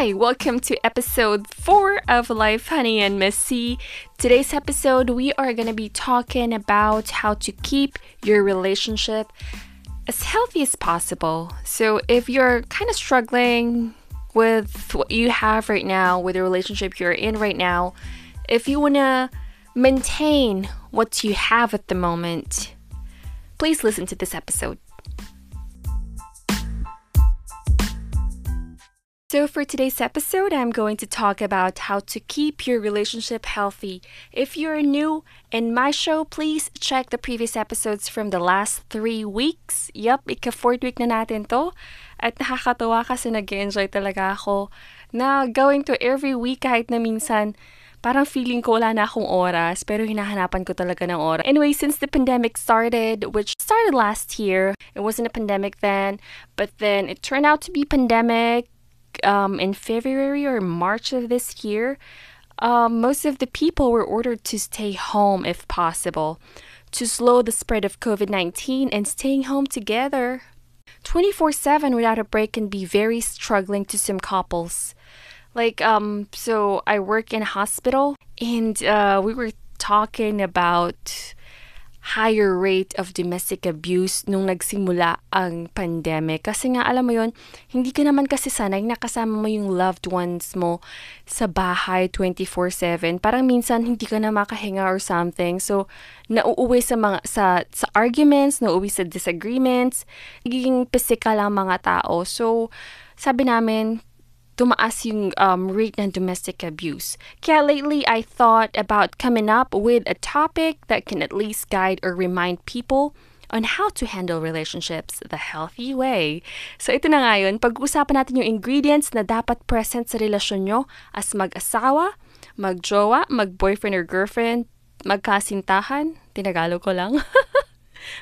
Hi, welcome to episode 4 of Life Honey and Missy. Today's episode, we are going to be talking about how to keep your relationship as healthy as possible. So, if you're kind of struggling with what you have right now, with the relationship you're in right now, if you want to maintain what you have at the moment, please listen to this episode. So, for today's episode, I'm going to talk about how to keep your relationship healthy. If you're new in my show, please check the previous episodes from the last three weeks. Yup, ika-fourth week na natin to. At nakakatawa kasi nag-enjoy talaga ako na going to every week kahit na minsan parang feeling ko wala na akong oras, pero hinahanapan ko talaga ng oras. Anyway, since the pandemic started, which started last year, it wasn't a pandemic then, but then it turned out to be pandemic um, in February or March of this year, um, most of the people were ordered to stay home if possible to slow the spread of COVID 19 and staying home together. 24 7 without a break can be very struggling to some couples. Like, um, so I work in a hospital and uh, we were talking about higher rate of domestic abuse nung nagsimula ang pandemic. Kasi nga, alam mo yon hindi ka naman kasi sanay nakasama mo yung loved ones mo sa bahay 24-7. Parang minsan hindi ka na makahinga or something. So, nauuwi sa mga sa, sa arguments, nauuwi sa disagreements, nagiging physical ang mga tao. So, sabi namin, tumaas yung um, rate ng domestic abuse. Kaya lately, I thought about coming up with a topic that can at least guide or remind people on how to handle relationships the healthy way. So ito na ngayon, pag-uusapan natin yung ingredients na dapat present sa relasyon nyo as mag-asawa, mag-jowa, mag-boyfriend or girlfriend, magkasintahan, tinagalog ko lang.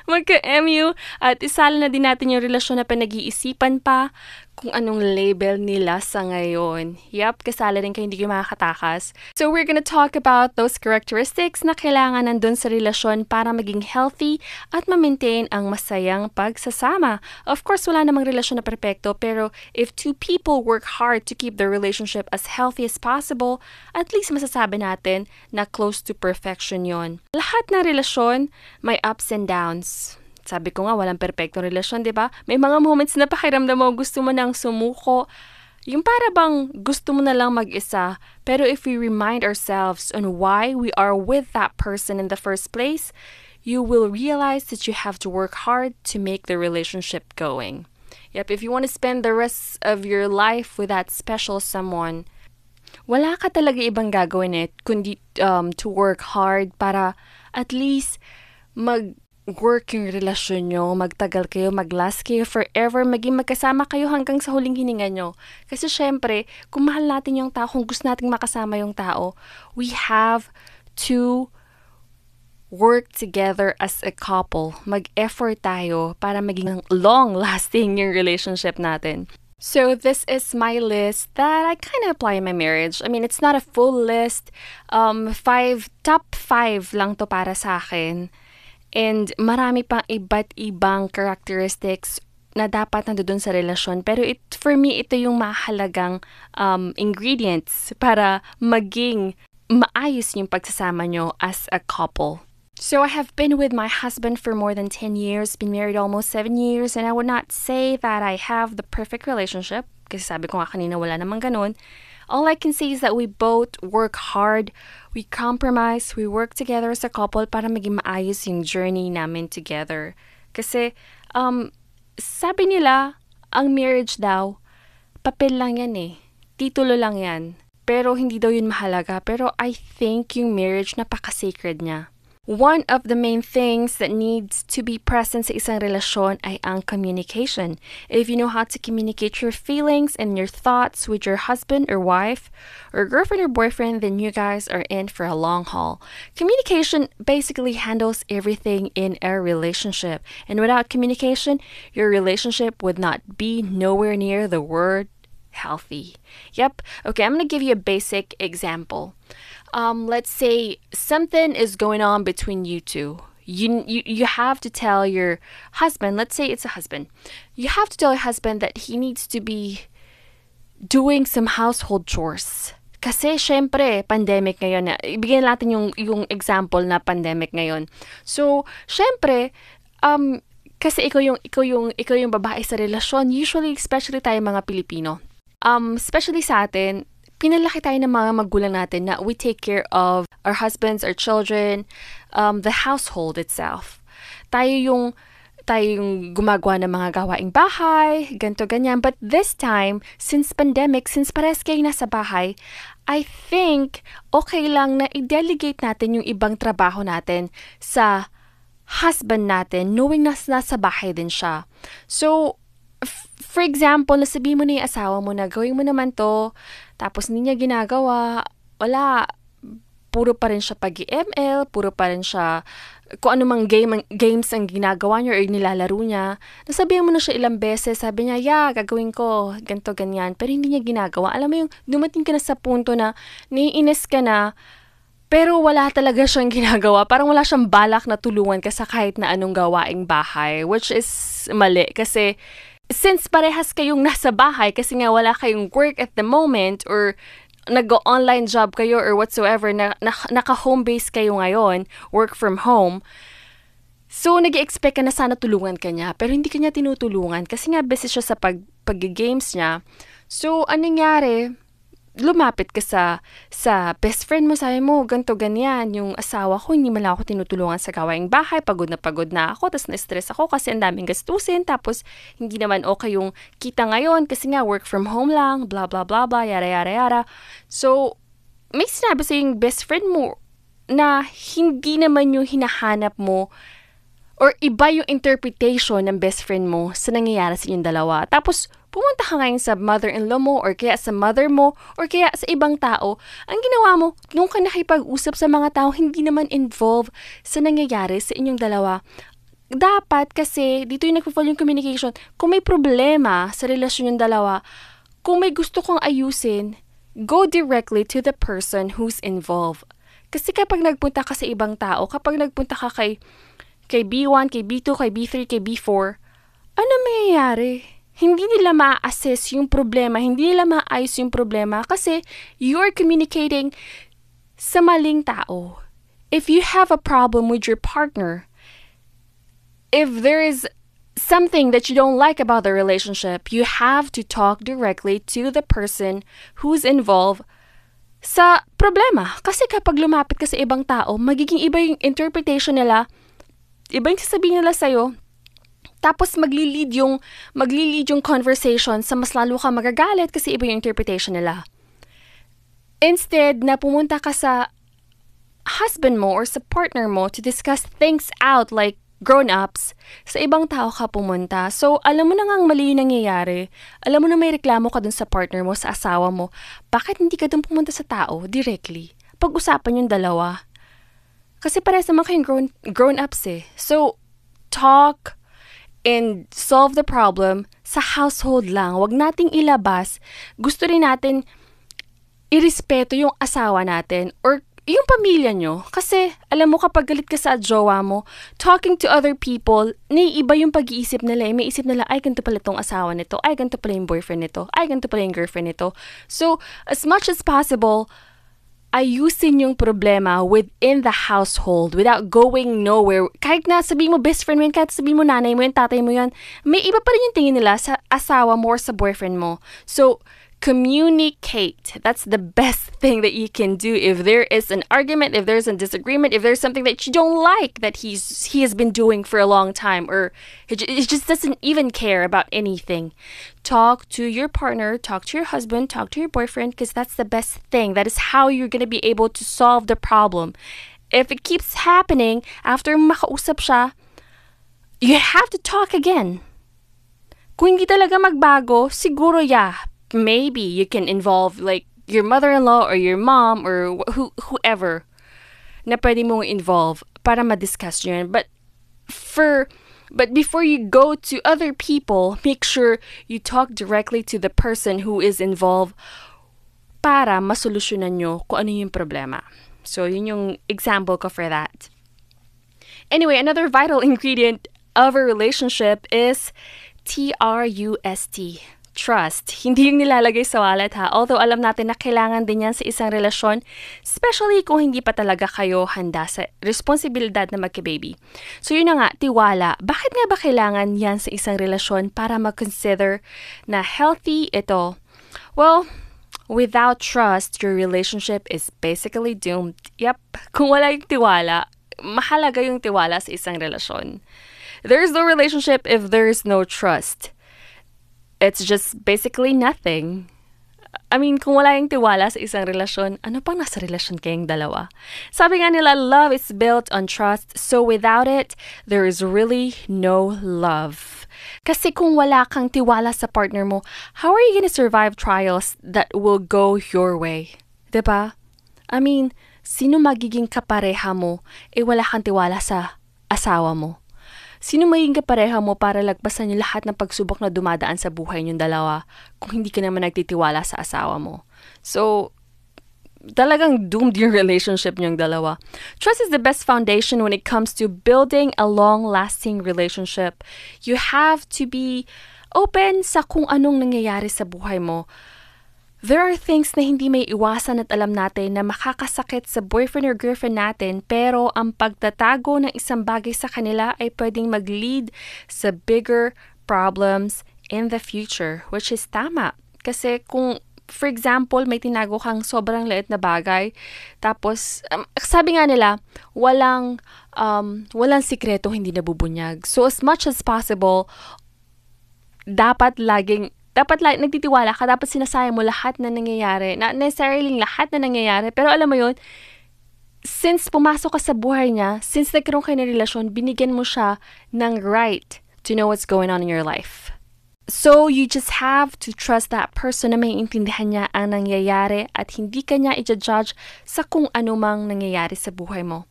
magka-MU at isala na din natin yung relasyon na pinag-iisipan pa kung anong label nila sa ngayon. Yup, kasala din kayo hindi kayo makakatakas. So we're gonna talk about those characteristics na kailangan nandun sa relasyon para maging healthy at ma-maintain ang masayang pagsasama. Of course, wala namang relasyon na perpekto, pero if two people work hard to keep their relationship as healthy as possible, at least masasabi natin na close to perfection yon. Lahat na relasyon may ups and downs sabi ko nga, walang perfectong relasyon, di ba? May mga moments na pakiramdam mo, gusto mo nang sumuko. Yung para bang gusto mo na lang mag-isa. Pero if we remind ourselves on why we are with that person in the first place, you will realize that you have to work hard to make the relationship going. Yep, if you want to spend the rest of your life with that special someone, wala ka talaga ibang gagawin it kundi um, to work hard para at least mag work yung relasyon nyo, magtagal kayo, maglast kayo forever, maging magkasama kayo hanggang sa huling hininga nyo. Kasi syempre, kung mahal natin yung tao, kung gusto nating makasama yung tao, we have to work together as a couple. Mag-effort tayo para maging long-lasting yung relationship natin. So this is my list that I kind of apply in my marriage. I mean, it's not a full list. Um, five, top five lang to para sa akin And marami pang iba't ibang characteristics na dapat nandoon sa relasyon. Pero it, for me, ito yung mahalagang um, ingredients para maging maayos yung pagsasama nyo as a couple. So I have been with my husband for more than 10 years, been married almost 7 years, and I would not say that I have the perfect relationship. Kasi sabi ko nga kanina wala namang ganun. All I can say is that we both work hard, we compromise, we work together as a couple para maging maayos yung journey namin together. Kasi, um, sabi nila, ang marriage daw, papel lang yan eh. Titulo lang yan. Pero hindi daw yun mahalaga. Pero I think yung marriage napaka-sacred niya. One of the main things that needs to be present sa isang relasyon ay ang communication. If you know how to communicate your feelings and your thoughts with your husband or wife or girlfriend or boyfriend, then you guys are in for a long haul. Communication basically handles everything in a relationship. And without communication, your relationship would not be nowhere near the word healthy. Yep. Okay, I'm going to give you a basic example. Um, let's say something is going on between you two. You, you you have to tell your husband, let's say it's a husband. You have to tell your husband that he needs to be doing some household chores. Kasi syempre, pandemic ngayon na. Ibigyan natin yung yung example na pandemic ngayon. So, syempre, um kasi ikaw yung ikaw yung ikaw yung babae sa relasyon, usually especially tayo mga Pilipino. Um especially sa atin, pinalaki tayo ng mga magulang natin na we take care of our husbands, our children, um, the household itself. Tayo yung tayo yung gumagawa ng mga gawaing bahay, ganto ganyan. But this time, since pandemic, since pares kayo nasa bahay, I think okay lang na i-delegate natin yung ibang trabaho natin sa husband natin, knowing na nasa bahay din siya. So, for example, nasabi mo na yung asawa mo na gawin mo naman to, tapos hindi niya ginagawa, wala, puro pa rin siya pag-ML, puro pa rin siya kung ano mang game, games ang ginagawa niya or nilalaro niya, nasabihan mo na siya ilang beses, sabi niya, yeah, gagawin ko, ganto ganyan, pero hindi niya ginagawa. Alam mo yung dumating ka na sa punto na naiinis ka na, pero wala talaga siyang ginagawa. Parang wala siyang balak na tulungan ka sa kahit na anong gawaing bahay, which is mali kasi since parehas kayong nasa bahay kasi nga wala kayong work at the moment or nag-online job kayo or whatsoever, na, na naka-home base kayo ngayon, work from home, so nag expect ka na sana tulungan ka niya, pero hindi ka niya tinutulungan kasi nga busy siya sa pag, pag-games niya. So, anong nangyari? Lumapit ka sa sa best friend mo, sabi mo, ganto ganyan, yung asawa ko, hindi man lang ako tinutulungan sa gawaing bahay, pagod na pagod na ako, tapos na-stress ako kasi ang daming gastusin, tapos hindi naman okay yung kita ngayon kasi nga work from home lang, blah blah blah blah, yara yara yara. So, may sinabi sa yung best friend mo na hindi naman yung hinahanap mo or iba yung interpretation ng best friend mo sa nangyayari sa inyong dalawa. Tapos, pumunta ka ngayon sa mother-in-law mo or kaya sa mother mo or kaya sa ibang tao, ang ginawa mo, nung ka nakipag-usap sa mga tao, hindi naman involved sa nangyayari sa inyong dalawa. Dapat kasi, dito yung nagpo-fall yung communication, kung may problema sa relasyon yung dalawa, kung may gusto kong ayusin, go directly to the person who's involved. Kasi kapag nagpunta ka sa ibang tao, kapag nagpunta ka kay kay B1, kay B2, kay B3, kay B4, ano mangyayari? Hindi nila ma-assess yung problema, hindi nila maayos yung problema kasi you're communicating sa maling tao. If you have a problem with your partner, if there is something that you don't like about the relationship, you have to talk directly to the person who's involved sa problema. Kasi kapag lumapit ka sa ibang tao, magiging iba yung interpretation nila iba yung sasabihin nila sa'yo, tapos magli-lead yung, magli-lead yung conversation sa mas lalo ka magagalit kasi iba yung interpretation nila. Instead, na pumunta ka sa husband mo or sa partner mo to discuss things out like grown-ups, sa ibang tao ka pumunta. So, alam mo na nga mali yung nangyayari. Alam mo na may reklamo ka dun sa partner mo, sa asawa mo. Bakit hindi ka dun pumunta sa tao directly? Pag-usapan yung dalawa. Kasi parehas naman kayong grown, grown ups eh. So, talk and solve the problem sa household lang. Huwag nating ilabas. Gusto rin natin irespeto yung asawa natin or yung pamilya nyo. Kasi, alam mo, kapag galit ka sa jowa mo, talking to other people, naiiba yung pag-iisip nila. Eh. May isip nila, ay, ganito pala tong asawa nito. Ay, ganito pala yung boyfriend nito. Ay, ganito pala yung girlfriend nito. So, as much as possible, ayusin yung problema within the household without going nowhere. Kahit na sabi mo best friend mo yun, kahit sabi mo nanay mo yun, tatay mo yun, may iba pa rin yung tingin nila sa asawa mo or sa boyfriend mo. So, communicate. That's the best thing that you can do if there is an argument, if there's a disagreement, if there's something that you don't like that he's he has been doing for a long time or he just doesn't even care about anything. Talk to your partner, talk to your husband, talk to your boyfriend because that's the best thing. That is how you're going to be able to solve the problem. If it keeps happening after makausap siya, you have to talk again. Kung hindi talaga magbago, siguro yeah, maybe you can involve like your mother-in-law or your mom or who, whoever na pwede mong involve para ma-discuss yun. But for but before you go to other people, make sure you talk directly to the person who is involved para masolusyonan nyo kung ano yung problema. So, yun yung example ko for that. Anyway, another vital ingredient of a relationship is T-R-U-S-T trust. Hindi yung nilalagay sa wallet ha. Although alam natin na kailangan din yan sa isang relasyon, especially kung hindi pa talaga kayo handa sa responsibilidad na magka-baby. So yun na nga, tiwala. Bakit nga ba kailangan yan sa isang relasyon para mag-consider na healthy ito? Well, without trust, your relationship is basically doomed. Yep, kung wala yung tiwala, mahalaga yung tiwala sa isang relasyon. There's no relationship if there's no trust. It's just basically nothing. I mean, kung wala yung tiwala sa isang relasyon, ano pang nasa relasyon kayong dalawa? Sabi nga nila, love is built on trust, so without it, there is really no love. Kasi kung wala kang tiwala sa partner mo, how are you gonna survive trials that will go your way? ba? Diba? I mean, sino magiging kapareha mo eh wala kang tiwala sa asawa mo? Sino maging kapareha mo para lagpasan yung lahat ng pagsubok na dumadaan sa buhay niyong dalawa kung hindi ka naman nagtitiwala sa asawa mo? So, talagang doomed yung relationship niyong dalawa. Trust is the best foundation when it comes to building a long-lasting relationship. You have to be open sa kung anong nangyayari sa buhay mo. There are things na hindi may iwasan at alam natin na makakasakit sa boyfriend or girlfriend natin pero ang pagtatago ng isang bagay sa kanila ay pwedeng mag-lead sa bigger problems in the future, which is tama. Kasi kung for example, may tinago kang sobrang liit na bagay, tapos, um, sabi nga nila, walang, um, walang sikreto hindi nabubunyag. So, as much as possible, dapat laging dapat like, nagtitiwala ka, dapat sinasayang mo lahat na nangyayari. Not necessarily lahat na nangyayari, pero alam mo yun, since pumasok ka sa buhay niya, since nagkaroon kayo ng relasyon, binigyan mo siya ng right to know what's going on in your life. So, you just have to trust that person na may intindihan niya ang nangyayari at hindi ka niya i-judge sa kung anumang nangyayari sa buhay mo.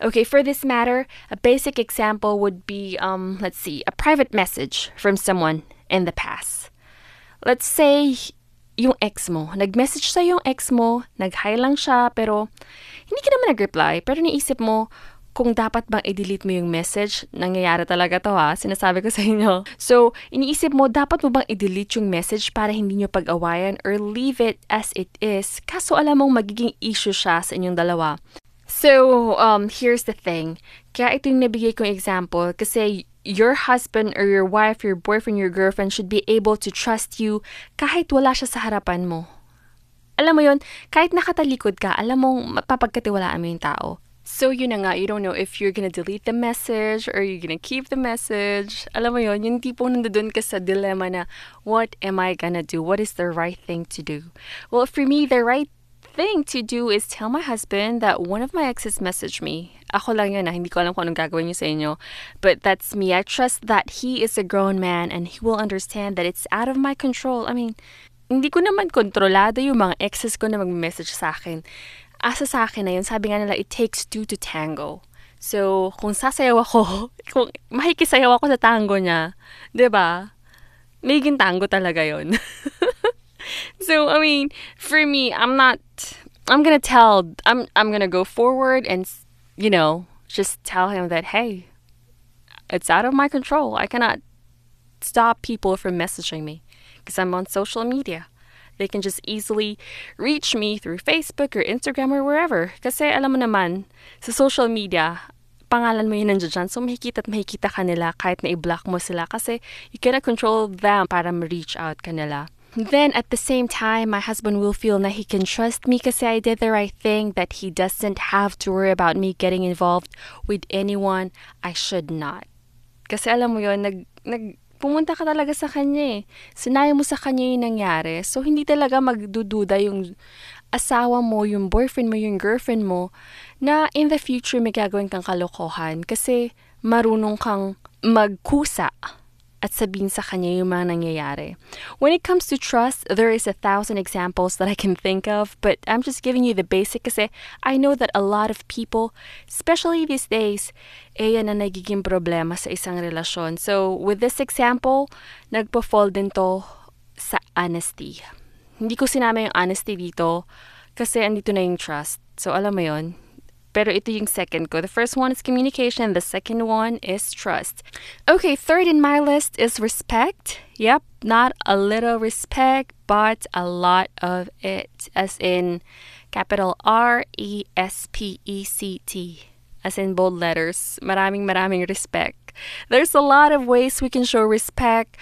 Okay, for this matter, a basic example would be, um, let's see, a private message from someone in the past. Let's say, yung ex mo, nag-message sa yung ex mo, nag-hi lang siya, pero hindi ka naman nag-reply, pero niisip mo, kung dapat bang i-delete mo yung message, nangyayari talaga to ha, sinasabi ko sa inyo. So, iniisip mo, dapat mo bang i-delete yung message para hindi nyo pag-awayan or leave it as it is, kaso alam mong magiging issue siya sa inyong dalawa. So, um, here's the thing. Kaya ito yung nabigay kong example kasi your husband or your wife, your boyfriend, your girlfriend should be able to trust you kahit wala siya sa harapan mo. Alam mo yon kahit nakatalikod ka, alam mong mapapagkatiwalaan mo yung tao. So, yun na nga, you don't know if you're gonna delete the message or you're gonna keep the message. Alam mo yon yung tipo nandoon ka sa dilemma na, what am I gonna do? What is the right thing to do? Well, for me, the right thing to do is tell my husband that one of my exes messaged me. Ako lang yun, ah. hindi ko alam kung anong gagawin niyo sa inyo. But that's me. I trust that he is a grown man and he will understand that it's out of my control. I mean, hindi ko naman kontrolado yung mga exes ko na mag-message sa akin. Asa sa akin na yun, sabi nga nila, it takes two to tango. So, kung sasayaw ako, kung makikisayaw ako sa tango niya, ba? Diba? Magiging tango talaga yon so I mean, for me, I'm not. I'm gonna tell. I'm. I'm gonna go forward and, you know, just tell him that hey, it's out of my control. I cannot stop people from messaging me because I'm on social media. They can just easily reach me through Facebook or Instagram or wherever. Kasi alam mo naman, sa social media, pangalan mo yun nandiyan dyan. So, makikita at makikita ka nila kahit na i-block mo sila kasi you cannot control them para ma-reach out ka nila. Then at the same time, my husband will feel that he can trust me because I did the right thing, that he doesn't have to worry about me getting involved with anyone I should not. Kasi alam mo yon nag, nag, pumunta ka talaga sa kanya eh. Sinaya mo sa kanya yung nangyari. So, hindi talaga magdududa yung asawa mo, yung boyfriend mo, yung girlfriend mo, na in the future may gagawin kang kalokohan kasi marunong kang magkusa at sabihin sa kanya yung mga nangyayari. When it comes to trust, there is a thousand examples that I can think of, but I'm just giving you the basic kasi I know that a lot of people, especially these days, eh yan na nagiging problema sa isang relasyon. So, with this example, nagpo-fall din to sa honesty. Hindi ko sinama yung honesty dito kasi andito na yung trust. So, alam mo yon Pero ito yung second ko. The first one is communication. The second one is trust. Okay, third in my list is respect. Yep, not a little respect, but a lot of it. As in capital R E S P E C T. As in bold letters. Maraming maraming respect. There's a lot of ways we can show respect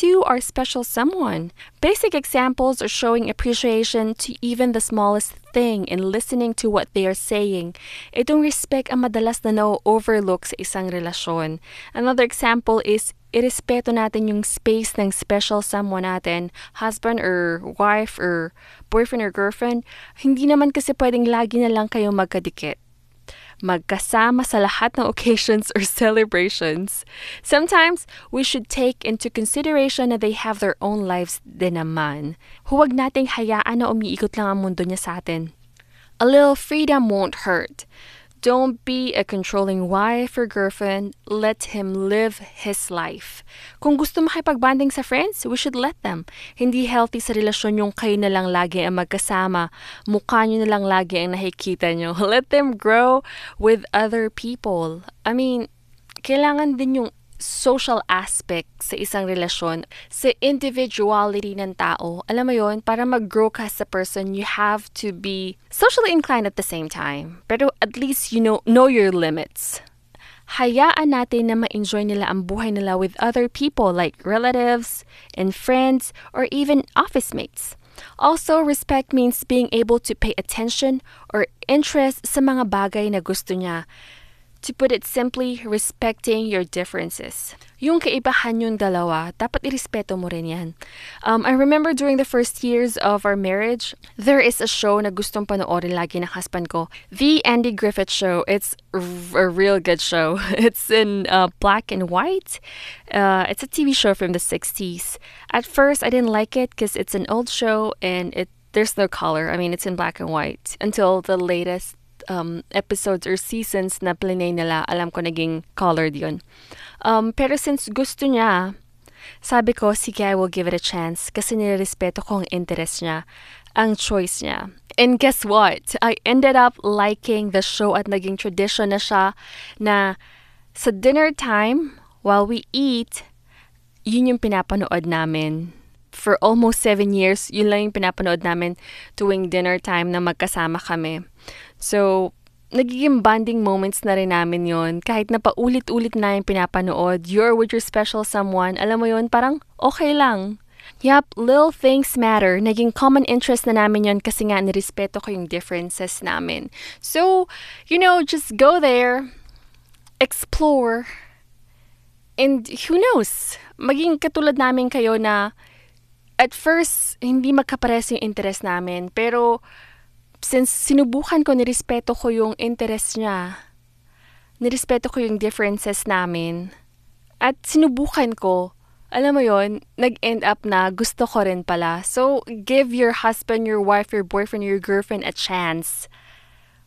to our special someone. Basic examples are showing appreciation to even the smallest thing and listening to what they are saying. Itong respect ang madalas na na-overlook sa isang relasyon. Another example is irespeto natin yung space ng special someone natin, husband or wife or boyfriend or girlfriend. Hindi naman kasi pwedeng lagi na lang kayo magkadikit magkasama sa lahat ng occasions or celebrations. Sometimes, we should take into consideration na they have their own lives din naman. Huwag nating hayaan na umiikot lang ang mundo niya sa atin. A little freedom won't hurt. Don't be a controlling wife or girlfriend. Let him live his life. Kung gusto makipagbanding sa friends, we should let them. Hindi healthy sa relasyon yung kayo na lang lagi ang magkasama. Mukha nyo na lang lagi ang nakikita nyo. Let them grow with other people. I mean, kailangan din yung social aspect sa isang relasyon, sa individuality ng tao. Alam mo yon para mag-grow ka sa person, you have to be socially inclined at the same time. Pero at least you know, know your limits. Hayaan natin na ma-enjoy nila ang buhay nila with other people like relatives and friends or even office mates. Also, respect means being able to pay attention or interest sa mga bagay na gusto niya To put it simply, respecting your differences. Yung kaibahan yung dalawa, dapat irespeto mo rin yan. Um, I remember during the first years of our marriage, there is a show na gustong panoorin lagi ng husband ko. The Andy Griffith Show. It's a real good show. It's in uh, black and white. Uh, it's a TV show from the 60s. At first, I didn't like it because it's an old show and it there's no color. I mean, it's in black and white until the latest um, episodes or seasons na plinay nila, alam ko naging colored yun. Um, pero since gusto niya, sabi ko, sige, I will give it a chance kasi nirespeto ko ang interest niya, ang choice niya. And guess what? I ended up liking the show at naging tradition na siya na sa dinner time, while we eat, yun yung pinapanood namin. For almost seven years, yun lang yung pinapanood namin tuwing dinner time na magkasama kami. So, nagiging bonding moments na rin namin yon Kahit na paulit-ulit na yung pinapanood, you're with your special someone, alam mo yon parang okay lang. Yup, little things matter. Naging common interest na namin yon kasi nga nirespeto ko yung differences namin. So, you know, just go there, explore, and who knows, maging katulad namin kayo na at first, hindi magkapares yung interest namin, pero since sinubukan ko, nirespeto ko yung interest niya, nirespeto ko yung differences namin, at sinubukan ko, alam mo yon nag-end up na gusto ko rin pala. So, give your husband, your wife, your boyfriend, your girlfriend a chance.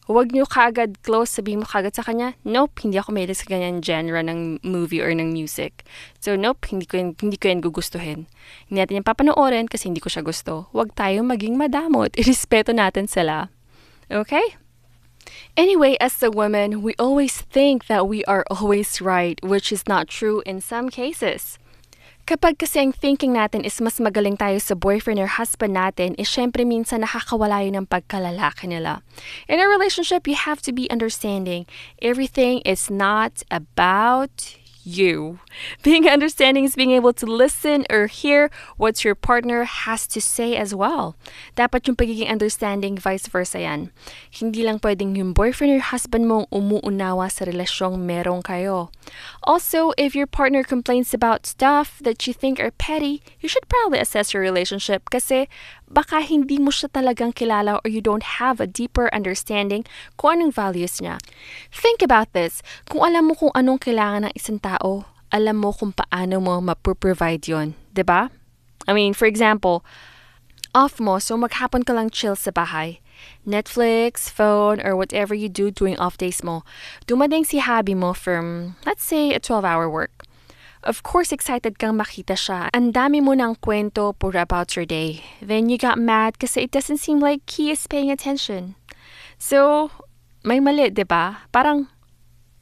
Huwag niyo kagad close, sabihin mo kagad sa kanya, nope, hindi ako mahilig sa ganyan genre ng movie or ng music. So, nope, hindi ko, hindi ko yan gugustuhin. Hindi natin yan papanoorin kasi hindi ko siya gusto. Huwag tayo maging madamot. Irespeto natin sila. Okay? Anyway, as a woman, we always think that we are always right, which is not true in some cases. Kapag kasi ang thinking natin is mas magaling tayo sa boyfriend or husband natin, is syempre minsan nakakawala yun ng pagkalalaki nila. In a relationship, you have to be understanding. Everything is not about you. Being understanding is being able to listen or hear what your partner has to say as well. Dapat yung pagiging understanding, vice versa yan. Hindi lang pwedeng yung boyfriend or husband mong umuunawa sa relasyong meron kayo. Also, if your partner complains about stuff that you think are petty, you should probably assess your relationship kasi baka hindi mo siya talagang kilala or you don't have a deeper understanding kung anong values niya. Think about this. Kung alam mo kung anong kailangan ng isang tao, alam mo kung paano mo mapro-provide 'di ba? I mean, for example, off mo, so maghapon ka lang chill sa bahay. Netflix, phone, or whatever you do during off days mo. Dumading si hobby mo from, let's say, a 12-hour work. Of course, excited kang makita siya. Ang dami mo ng kwento for about your day. Then you got mad kasi it doesn't seem like he is paying attention. So, may mali, 'di ba? Parang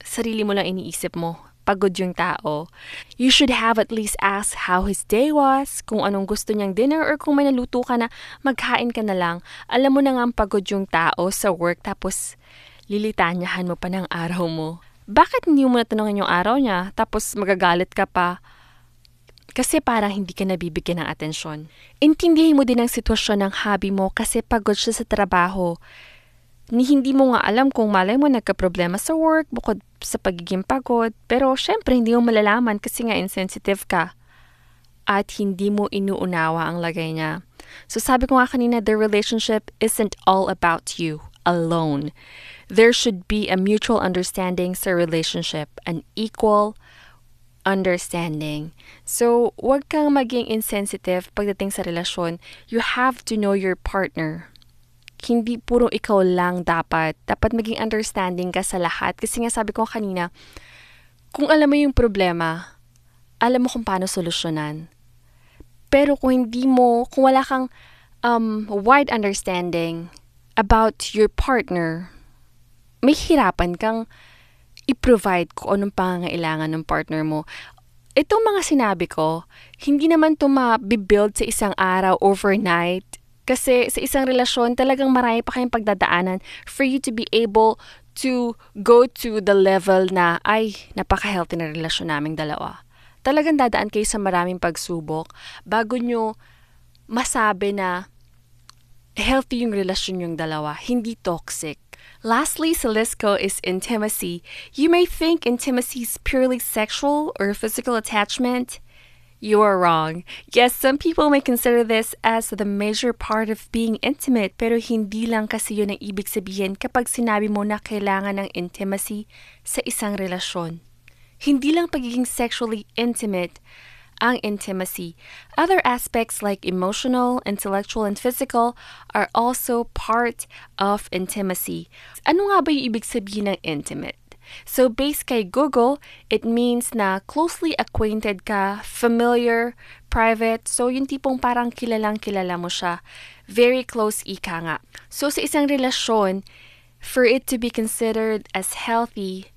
sarili mo lang iniisip mo. Pagod yung tao. You should have at least asked how his day was, kung anong gusto niyang dinner, or kung may naluto ka na, magkain ka na lang. Alam mo na nga pagod yung tao sa work, tapos lilitanyahan mo pa ng araw mo. Bakit hindi mo natanongin yung araw niya, tapos magagalit ka pa? Kasi parang hindi ka nabibigyan ng atensyon. Intindihin mo din ang sitwasyon ng hobby mo kasi pagod siya sa trabaho ni hindi mo nga alam kung malay mo nagka-problema sa work bukod sa pagiging pagod. Pero syempre, hindi mo malalaman kasi nga insensitive ka. At hindi mo inuunawa ang lagay niya. So sabi ko nga kanina, the relationship isn't all about you alone. There should be a mutual understanding sa relationship, an equal understanding. So, wag kang maging insensitive pagdating sa relasyon. You have to know your partner hindi puro ikaw lang dapat. Dapat maging understanding ka sa lahat. Kasi nga sabi ko kanina, kung alam mo yung problema, alam mo kung paano solusyonan. Pero kung hindi mo, kung wala kang um, wide understanding about your partner, may hirapan kang i-provide kung anong pangangailangan ng partner mo. Itong mga sinabi ko, hindi naman ito ma-build sa isang araw overnight kasi sa isang relasyon, talagang marami pa kayong pagdadaanan for you to be able to go to the level na, ay, napaka-healthy na relasyon naming dalawa. Talagang dadaan kayo sa maraming pagsubok bago nyo masabi na healthy yung relasyon yung dalawa, hindi toxic. Lastly, sa list ko is intimacy. You may think intimacy is purely sexual or physical attachment. You are wrong. Yes, some people may consider this as the major part of being intimate, pero hindi lang kasi yun ang ibig sabihin kapag sinabi mo na kailangan ng intimacy sa isang relasyon. Hindi lang pagiging sexually intimate ang intimacy. Other aspects like emotional, intellectual, and physical are also part of intimacy. Ano nga ba yung ibig sabihin ng intimate? So based kay Google, it means na closely acquainted ka, familiar, private. So yung tipong parang kilalang kilala mo siya. Very close ika nga. So sa isang relasyon, for it to be considered as healthy,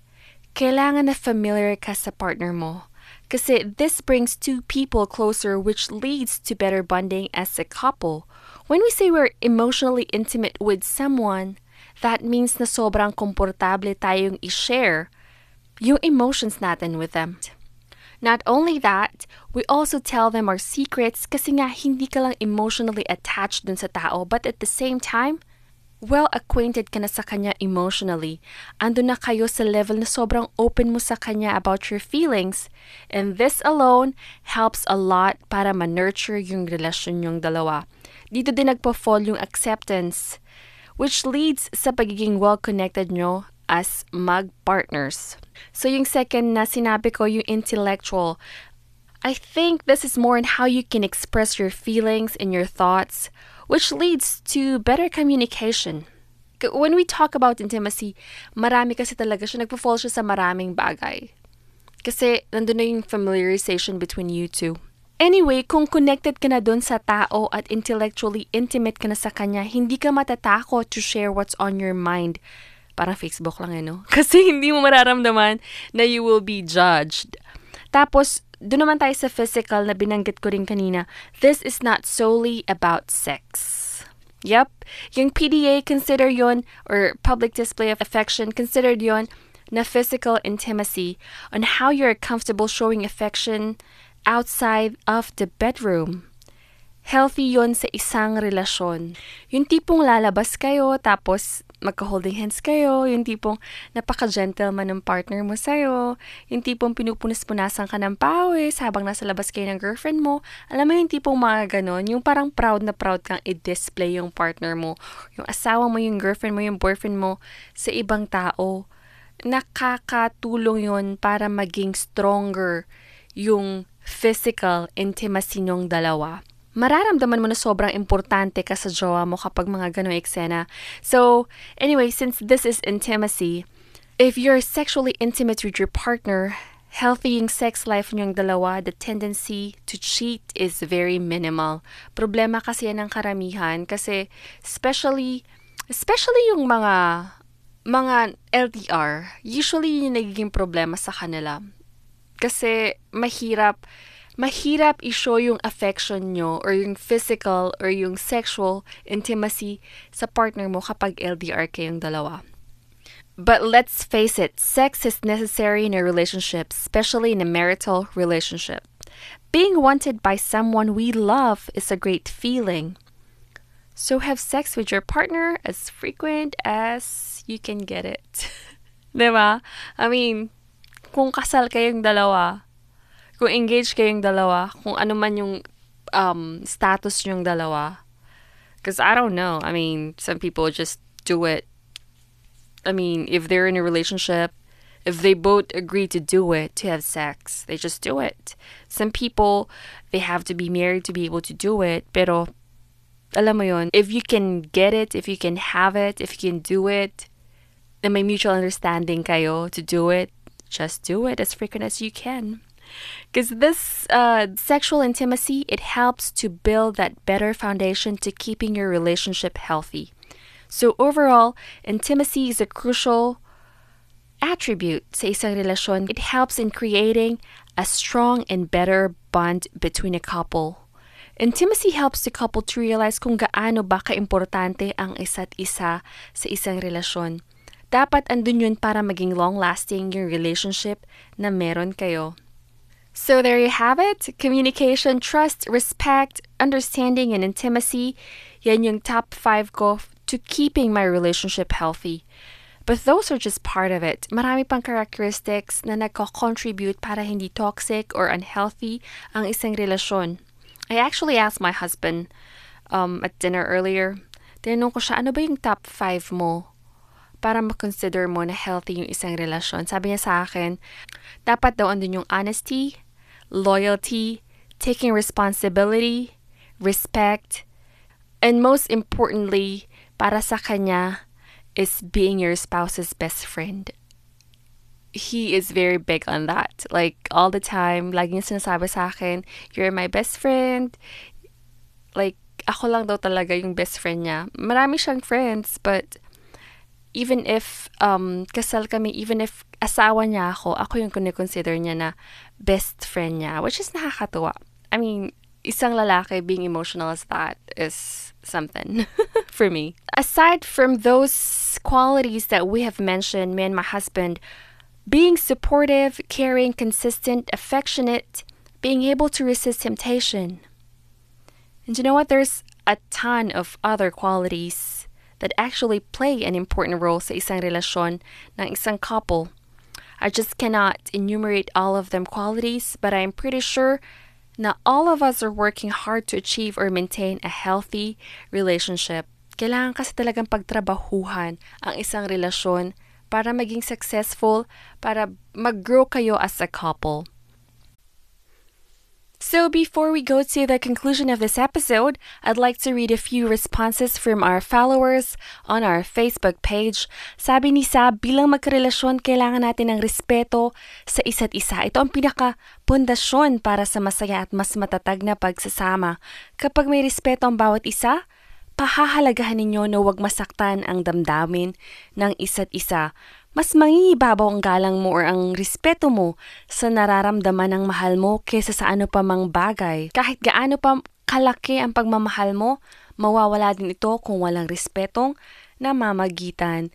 kailangan na familiar ka sa partner mo. Kasi this brings two people closer which leads to better bonding as a couple. When we say we're emotionally intimate with someone, that means na sobrang komportable tayong i-share yung emotions natin with them. Not only that, we also tell them our secrets kasi nga hindi ka lang emotionally attached dun sa tao but at the same time, well acquainted ka na sa kanya emotionally. Ando na kayo sa level na sobrang open mo sa kanya about your feelings. And this alone helps a lot para ma-nurture yung relasyon yung dalawa. Dito din nagpo-fall yung acceptance which leads sa pagiging well-connected nyo as mag-partners. So yung second na sinabi ko, yung intellectual, I think this is more in how you can express your feelings and your thoughts, which leads to better communication. When we talk about intimacy, marami kasi talaga siya, nagpo-fall siya sa maraming bagay. Kasi nandun na yung familiarization between you two. Anyway, kung connected ka na dun sa tao at intellectually intimate ka na sa kanya, hindi ka matatakot to share what's on your mind. Parang Facebook lang eh, no? Kasi hindi mo mararamdaman na you will be judged. Tapos, doon naman tayo sa physical na binanggit ko rin kanina. This is not solely about sex. Yep, yung PDA, consider yon or public display of affection, considered yon na physical intimacy on how you're comfortable showing affection outside of the bedroom. Healthy yon sa isang relasyon. Yung tipong lalabas kayo, tapos magka-holding hands kayo, yung tipong napaka-gentleman ng partner mo sa'yo, yung tipong pinupunas-punasan ka ng pawis habang nasa labas kayo ng girlfriend mo. Alam mo yung tipong mga ganon, yung parang proud na proud kang i-display yung partner mo, yung asawa mo, yung girlfriend mo, yung boyfriend mo sa ibang tao. Nakakatulong yon para maging stronger yung physical intimacy nyong dalawa, mararamdaman mo na sobrang importante ka sa jowa mo kapag mga ganong eksena. So, anyway, since this is intimacy, if you're sexually intimate with your partner, healthy yung sex life niyong dalawa, the tendency to cheat is very minimal. Problema kasi yan ng karamihan kasi especially, especially yung mga mga LDR, usually yung nagiging problema sa kanila. Kasi mahirap, mahirap i-show yung affection nyo or yung physical or yung sexual intimacy sa partner mo kapag LDR kayong dalawa. But let's face it, sex is necessary in a relationship, especially in a marital relationship. Being wanted by someone we love is a great feeling. So have sex with your partner as frequent as you can get it. diba? I mean, kung kasal kayong dalawa, kung engaged kayong dalawa, kung ano man yung um, status yung dalawa. Because I don't know. I mean, some people just do it. I mean, if they're in a relationship, if they both agree to do it, to have sex, they just do it. Some people, they have to be married to be able to do it. Pero, alam mo yun, if you can get it, if you can have it, if you can do it, and may mutual understanding kayo to do it, just do it as frequent as you can. Because this uh, sexual intimacy, it helps to build that better foundation to keeping your relationship healthy. So overall, intimacy is a crucial attribute sa isang. It helps in creating a strong and better bond between a couple. Intimacy helps the couple to realize kung gaano ba kaimportante ang isa't isa sa isang relasyon. dapat andun yun para maging long-lasting yung relationship na meron kayo. So there you have it. Communication, trust, respect, understanding, and intimacy. Yan yung top 5 ko to keeping my relationship healthy. But those are just part of it. Marami pang characteristics na nagko-contribute para hindi toxic or unhealthy ang isang relasyon. I actually asked my husband um, at dinner earlier, tinanong ko siya, ano ba yung top 5 mo para ma-consider mo na healthy yung isang relasyon. Sabi niya sa akin, dapat daw andun yung honesty, loyalty, taking responsibility, respect, and most importantly, para sa kanya, is being your spouse's best friend. He is very big on that. Like, all the time, laging sinasabi sa akin, you're my best friend. Like, ako lang daw talaga yung best friend niya. Marami siyang friends, but even if um, kasal kami, even if asawa niya ako, ako yung kunikonsider niya na best friend niya, which is nakakatuwa. I mean, isang lalaki being emotional as that is something for me. Aside from those qualities that we have mentioned, me and my husband, being supportive, caring, consistent, affectionate, being able to resist temptation. And you know what? There's a ton of other qualities that actually play an important role sa isang relasyon ng isang couple. I just cannot enumerate all of them qualities, but I'm pretty sure na all of us are working hard to achieve or maintain a healthy relationship. Kailangan kasi talagang pagtrabahuhan ang isang relasyon para maging successful, para mag-grow kayo as a couple. So, before we go to the conclusion of this episode, I'd like to read a few responses from our followers on our Facebook page. Sabi ni Sab, bilang magkarelasyon, kailangan natin ng respeto sa isa't isa. Ito ang pinaka-pundasyon para sa masaya at mas matatag na pagsasama. Kapag may respeto ang bawat isa, pahahalagahan ninyo na huwag masaktan ang damdamin ng isa't isa mas mangingibabaw ang galang mo or ang respeto mo sa nararamdaman ng mahal mo kaysa sa ano pa mang bagay. Kahit gaano pa kalaki ang pagmamahal mo, mawawala din ito kung walang respetong namamagitan.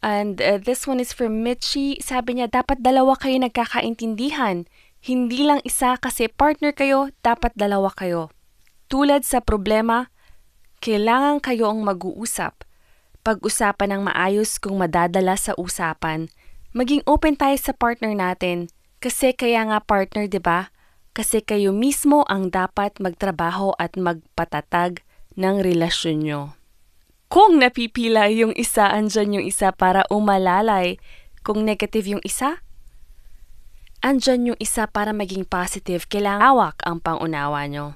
And uh, this one is from Mitchie. Sabi niya, dapat dalawa kayo nagkakaintindihan. Hindi lang isa kasi partner kayo, dapat dalawa kayo. Tulad sa problema, kailangan kayo ang mag-uusap pag-usapan ng maayos kung madadala sa usapan. Maging open tayo sa partner natin. Kasi kaya nga partner, 'di ba? Kasi kayo mismo ang dapat magtrabaho at magpatatag ng relasyon nyo. Kung napipila yung isa, andyan yung isa para umalalay. Kung negative yung isa, andyan yung isa para maging positive. Kailangan awak ang pangunawa nyo.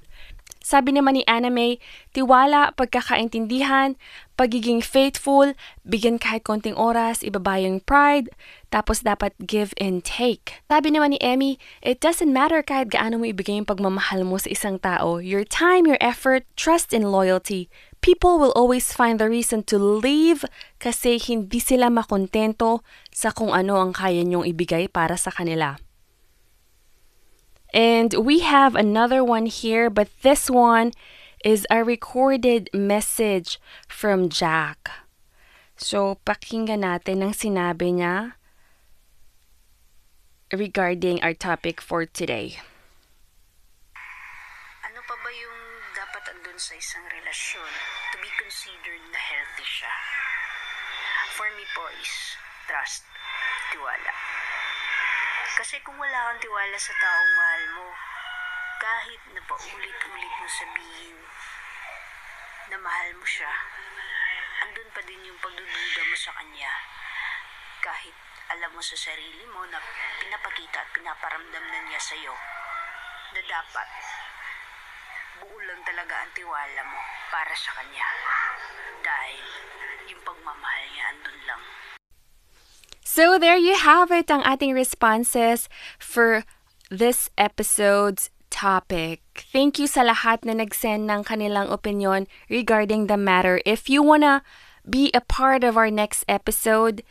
Sabi naman ni Anime, tiwala, pagkakaintindihan, pagiging faithful, bigyan kahit konting oras, ibaba yung pride, tapos dapat give and take. Sabi naman ni Emmy, it doesn't matter kahit gaano mo ibigay yung pagmamahal mo sa isang tao. Your time, your effort, trust, and loyalty. People will always find the reason to leave kasi hindi sila makontento sa kung ano ang kaya nyong ibigay para sa kanila. And we have another one here, but this one is a recorded message from Jack. So, pakinggan natin ang sinabi niya regarding our topic for today. Ano pa ba yung dapat andun sa isang relasyon to be considered na healthy siya? For me po is trust, tiwala. Kasi kung wala kang tiwala sa taong mahal mo, kahit na paulit-ulit mo sabihin na mahal mo siya, andun pa din yung pagdududa mo sa kanya. Kahit alam mo sa sarili mo na pinapakita at pinaparamdam na niya sa'yo na dapat buo lang talaga ang tiwala mo para sa kanya. Dahil yung pagmamahal niya andun lang. So there you have it ang ating responses for this episode's topic. Thank you sa lahat na nag-send ng kanilang opinion regarding the matter. If you wanna be a part of our next episode,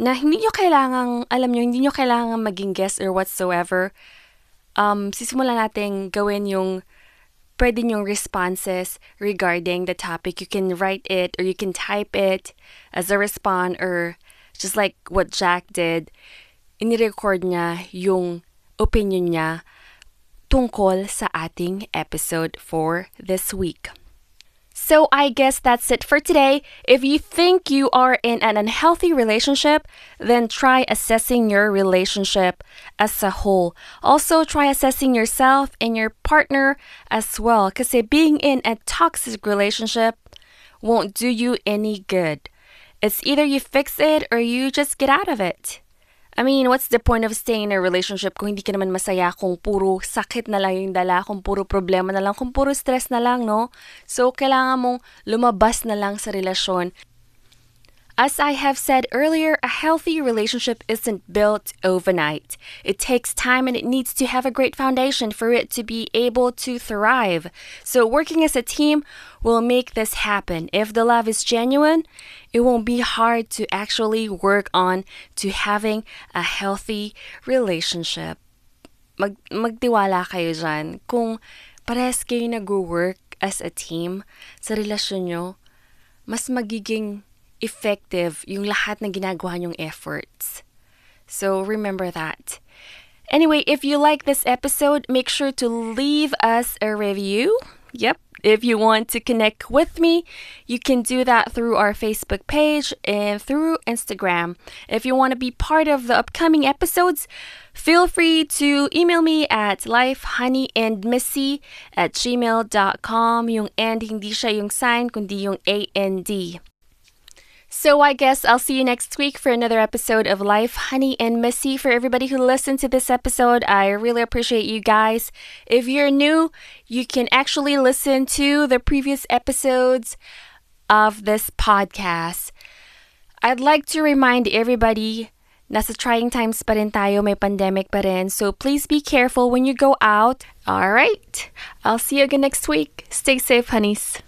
na hindi nyo kailangang, alam nyo, hindi nyo kailangang maging guest or whatsoever, um, sisimulan natin gawin yung pwede yung responses regarding the topic. You can write it or you can type it as a response or just like what Jack did, inirecord niya yung opinion niya tungkol sa ating episode for this week. So I guess that's it for today. If you think you are in an unhealthy relationship, then try assessing your relationship as a whole. Also try assessing yourself and your partner as well because being in a toxic relationship won't do you any good. It's either you fix it or you just get out of it. I mean, what's the point of staying in a relationship kung hindi ka naman masaya, kung puro sakit na lang yung dala, kung puro problema na lang, kung puro stress na lang, no? So, kailangan mong lumabas na lang sa relasyon As I have said earlier, a healthy relationship isn't built overnight. It takes time and it needs to have a great foundation for it to be able to thrive. So, working as a team will make this happen. If the love is genuine, it won't be hard to actually work on to having a healthy relationship. Mag magtiwala kayo dyan. Kung parehas kayo nag-work as a team sa relasyon nyo, mas magiging effective yung lahat ng ginagawa nyong efforts. So remember that. Anyway, if you like this episode, make sure to leave us a review. Yep. If you want to connect with me, you can do that through our Facebook page and through Instagram. If you want to be part of the upcoming episodes, feel free to email me at lifehoneyandmissy at gmail.com. Yung and hindi siya yung sign, kundi yung A-N-D. So I guess I'll see you next week for another episode of Life, Honey, and Missy. For everybody who listened to this episode, I really appreciate you guys. If you're new, you can actually listen to the previous episodes of this podcast. I'd like to remind everybody Nasa trying times pa rin tayo, may pandemic pa rin. So please be careful when you go out. All right. I'll see you again next week. Stay safe, honeys.